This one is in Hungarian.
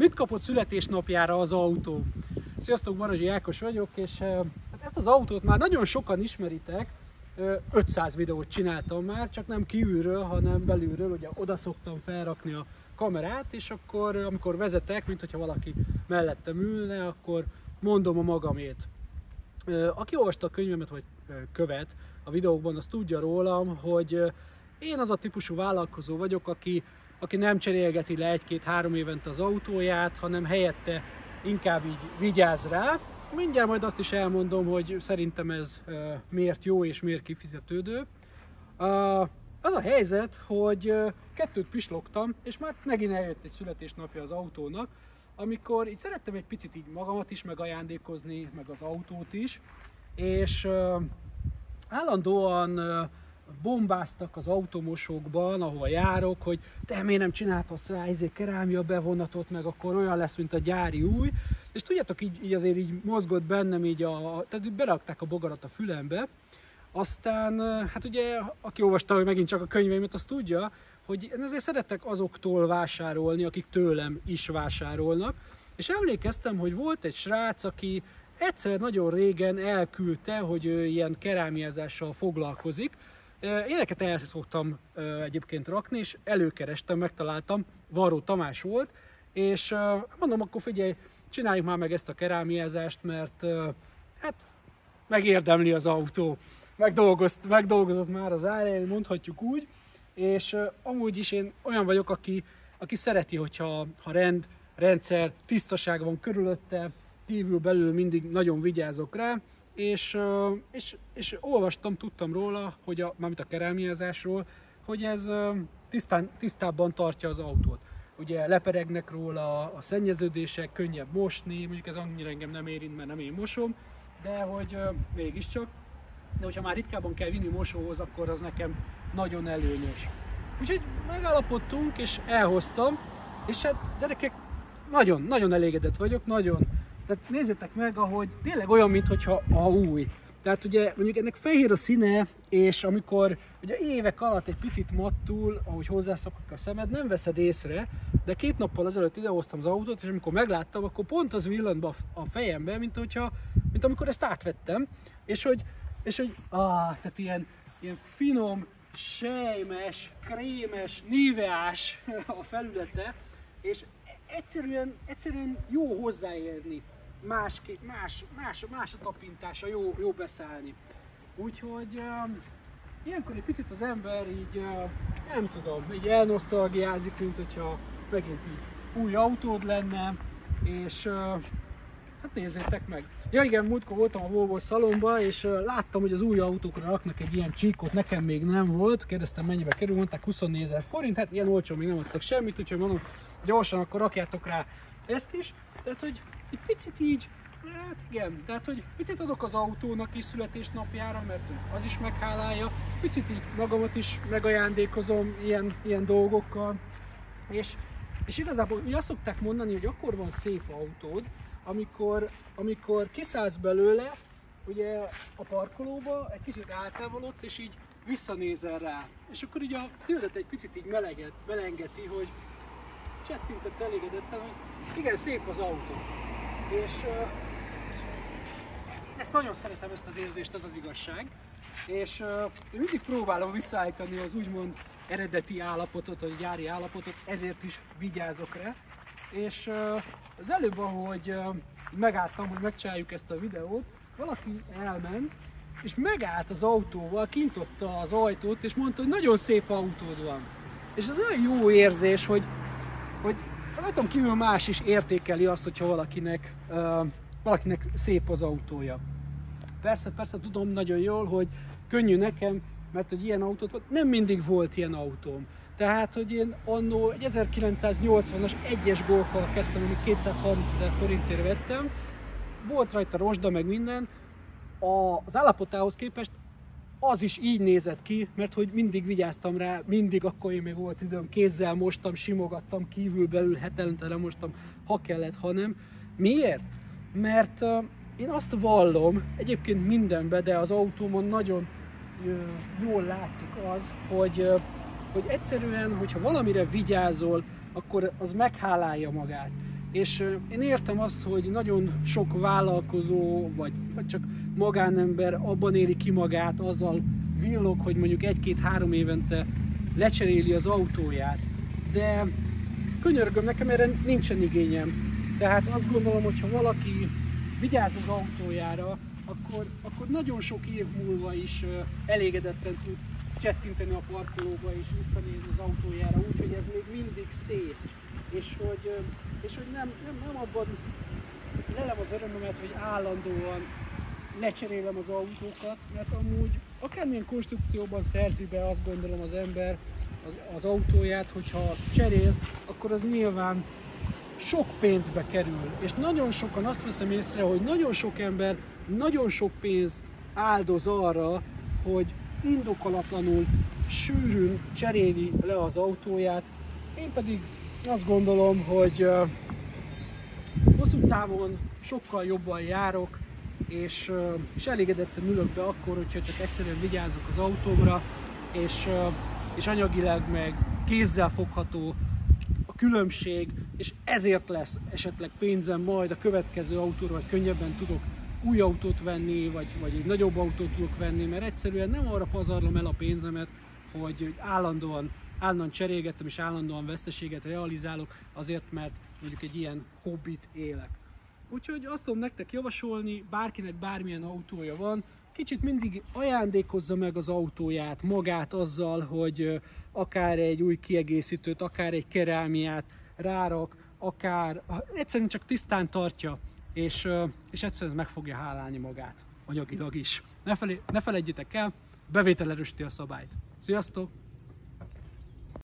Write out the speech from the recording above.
Mit kapott születésnapjára az autó? Sziasztok, Barazsi Ákos vagyok, és hát ezt az autót már nagyon sokan ismeritek, 500 videót csináltam már, csak nem kívülről, hanem belülről, ugye oda szoktam felrakni a kamerát, és akkor amikor vezetek, mint hogyha valaki mellettem ülne, akkor mondom a magamét. Aki olvasta a könyvemet, vagy követ a videókban, az tudja rólam, hogy én az a típusú vállalkozó vagyok, aki, aki nem cserélgeti le egy-két-három évente az autóját, hanem helyette inkább így vigyáz rá. Mindjárt majd azt is elmondom, hogy szerintem ez miért jó és miért kifizetődő. Az a helyzet, hogy kettőt pislogtam, és már megint eljött egy születésnapja az autónak, amikor így szerettem egy picit így magamat is megajándékozni, meg az autót is, és állandóan bombáztak az automosokban, ahol járok, hogy te miért nem csináltasz rá izé kerámia bevonatot, meg akkor olyan lesz, mint a gyári új. És tudjátok, így, így azért így mozgott bennem így a, tehát berakták a bogarat a fülembe, aztán, hát ugye, aki olvasta hogy megint csak a könyveimet, az tudja, hogy én azért szeretek azoktól vásárolni, akik tőlem is vásárolnak. És emlékeztem, hogy volt egy srác, aki egyszer nagyon régen elküldte, hogy ő ilyen kerámiázással foglalkozik. Éneket el szoktam egyébként rakni, és előkerestem, megtaláltam, Varó Tamás volt, és mondom, akkor figyelj, csináljuk már meg ezt a kerámiázást, mert hát megérdemli az autó. Megdolgozt, megdolgozott már az árén, mondhatjuk úgy, és amúgy is én olyan vagyok, aki, aki szereti, hogyha ha rend, rendszer, tisztaság van körülötte, kívül belül mindig nagyon vigyázok rá, és, és, és olvastam, tudtam róla, hogy a, mármint a kerámiázásról, hogy ez tisztán, tisztábban tartja az autót. Ugye leperegnek róla a szennyeződések, könnyebb mosni, mondjuk ez annyira engem nem érint, mert nem én mosom, de hogy mégiscsak. De hogyha már ritkábban kell vinni mosóhoz, akkor az nekem nagyon előnyös. Úgyhogy megállapodtunk, és elhoztam, és hát gyerekek, nagyon, nagyon elégedett vagyok, nagyon tehát nézzétek meg, ahogy tényleg olyan, mintha a új. Tehát ugye mondjuk ennek fehér a színe, és amikor ugye évek alatt egy picit mattul, ahogy hozzászokok a szemed, nem veszed észre, de két nappal ezelőtt idehoztam az autót, és amikor megláttam, akkor pont az villant a fejembe, mint, hogyha, mint amikor ezt átvettem, és hogy, és hogy ah, tehát ilyen, ilyen finom, sejmes, krémes, níveás a felülete, és egyszerűen, egyszerűen jó hozzáérni más, más, más, más a tapintása, jó, jó beszállni. Úgyhogy uh, ilyenkor egy picit az ember így, uh, nem tudom, így elnosztalgiázik, mint hogyha megint így új autód lenne, és uh, hát nézzétek meg. Ja igen, múltkor voltam a Volvo szalomba, és uh, láttam, hogy az új autókra raknak egy ilyen csíkot, nekem még nem volt, kérdeztem mennyibe kerül, mondták 24 ezer forint, hát ilyen olcsó még nem adtak semmit, úgyhogy mondom, gyorsan akkor rakjátok rá ezt is. Tehát, hogy egy picit így, hát igen, tehát hogy picit adok az autónak is születésnapjára, mert az is meghálálja, picit így magamat is megajándékozom ilyen, ilyen dolgokkal, és, és igazából ugye azt szokták mondani, hogy akkor van szép autód, amikor, amikor kiszállsz belőle, ugye a parkolóba, egy kicsit eltávolodsz, és így visszanézel rá. És akkor így a szívedet egy picit így meleget, melengeti, hogy csettintetsz elégedetten, hogy igen, szép az autó. És, ezt nagyon szeretem, ezt az érzést, ez az igazság. És uh, mindig próbálom visszaállítani az úgymond eredeti állapotot, vagy gyári állapotot, ezért is vigyázok rá. És az előbb, ahogy megálltam, hogy megcsináljuk ezt a videót, valaki elment, és megállt az autóval, kintotta az ajtót, és mondta, hogy nagyon szép autód van. És az olyan jó érzés, hogy, hogy rajtam kívül más is értékeli azt, hogyha valakinek, uh, valakinek szép az autója. Persze, persze tudom nagyon jól, hogy könnyű nekem, mert hogy ilyen autót volt, nem mindig volt ilyen autóm. Tehát, hogy én annó egy 1980-as egyes golfal kezdtem, amit 230 ezer forintért vettem, volt rajta rozsda, meg minden, az állapotához képest az is így nézett ki, mert hogy mindig vigyáztam rá, mindig akkor én még volt időm, kézzel mostam, simogattam, kívül-belül hetelente nem mostam, ha kellett, ha nem. Miért? Mert uh, én azt vallom, egyébként mindenben, de az autómon nagyon uh, jól látszik az, hogy, uh, hogy egyszerűen, hogyha valamire vigyázol, akkor az meghálálja magát. És én értem azt, hogy nagyon sok vállalkozó, vagy, vagy csak magánember abban éri ki magát, azzal villog, hogy mondjuk egy-két-három évente lecseréli az autóját. De könyörgöm, nekem erre nincsen igényem. Tehát azt gondolom, hogy ha valaki vigyáz az autójára, akkor, akkor nagyon sok év múlva is elégedetten tud csettinteni a parkolóba és visszanézni az autójára, úgyhogy ez még mindig szép. És hogy, és hogy nem, nem, nem abban lelem az örömömet, hogy állandóan lecserélem az autókat, mert amúgy akármilyen konstrukcióban szerzi be azt gondolom az ember az, az autóját, hogyha azt cserél, akkor az nyilván sok pénzbe kerül. És nagyon sokan azt veszem észre, hogy nagyon sok ember nagyon sok pénzt áldoz arra, hogy indokolatlanul sűrűn cseréli le az autóját. Én pedig azt gondolom, hogy hosszú távon sokkal jobban járok, és, és elégedetten ülök be akkor, hogyha csak egyszerűen vigyázok az autómra, és, és anyagileg meg kézzel fogható a különbség, és ezért lesz esetleg pénzem majd a következő autóra, vagy könnyebben tudok új autót venni, vagy, vagy egy nagyobb autót tudok venni, mert egyszerűen nem arra pazarlom el a pénzemet, hogy állandóan, állandóan cserélgettem és állandóan veszteséget realizálok, azért mert mondjuk egy ilyen hobbit élek. Úgyhogy azt tudom nektek javasolni, bárkinek bármilyen autója van, kicsit mindig ajándékozza meg az autóját, magát azzal, hogy akár egy új kiegészítőt, akár egy kerámiát rárak, akár egyszerűen csak tisztán tartja és, és egyszerűen meg fogja hálálni magát, anyagilag is. Ne, felé, ne felejtjétek el, bevétel erősíti a szabályt. Sziasztok!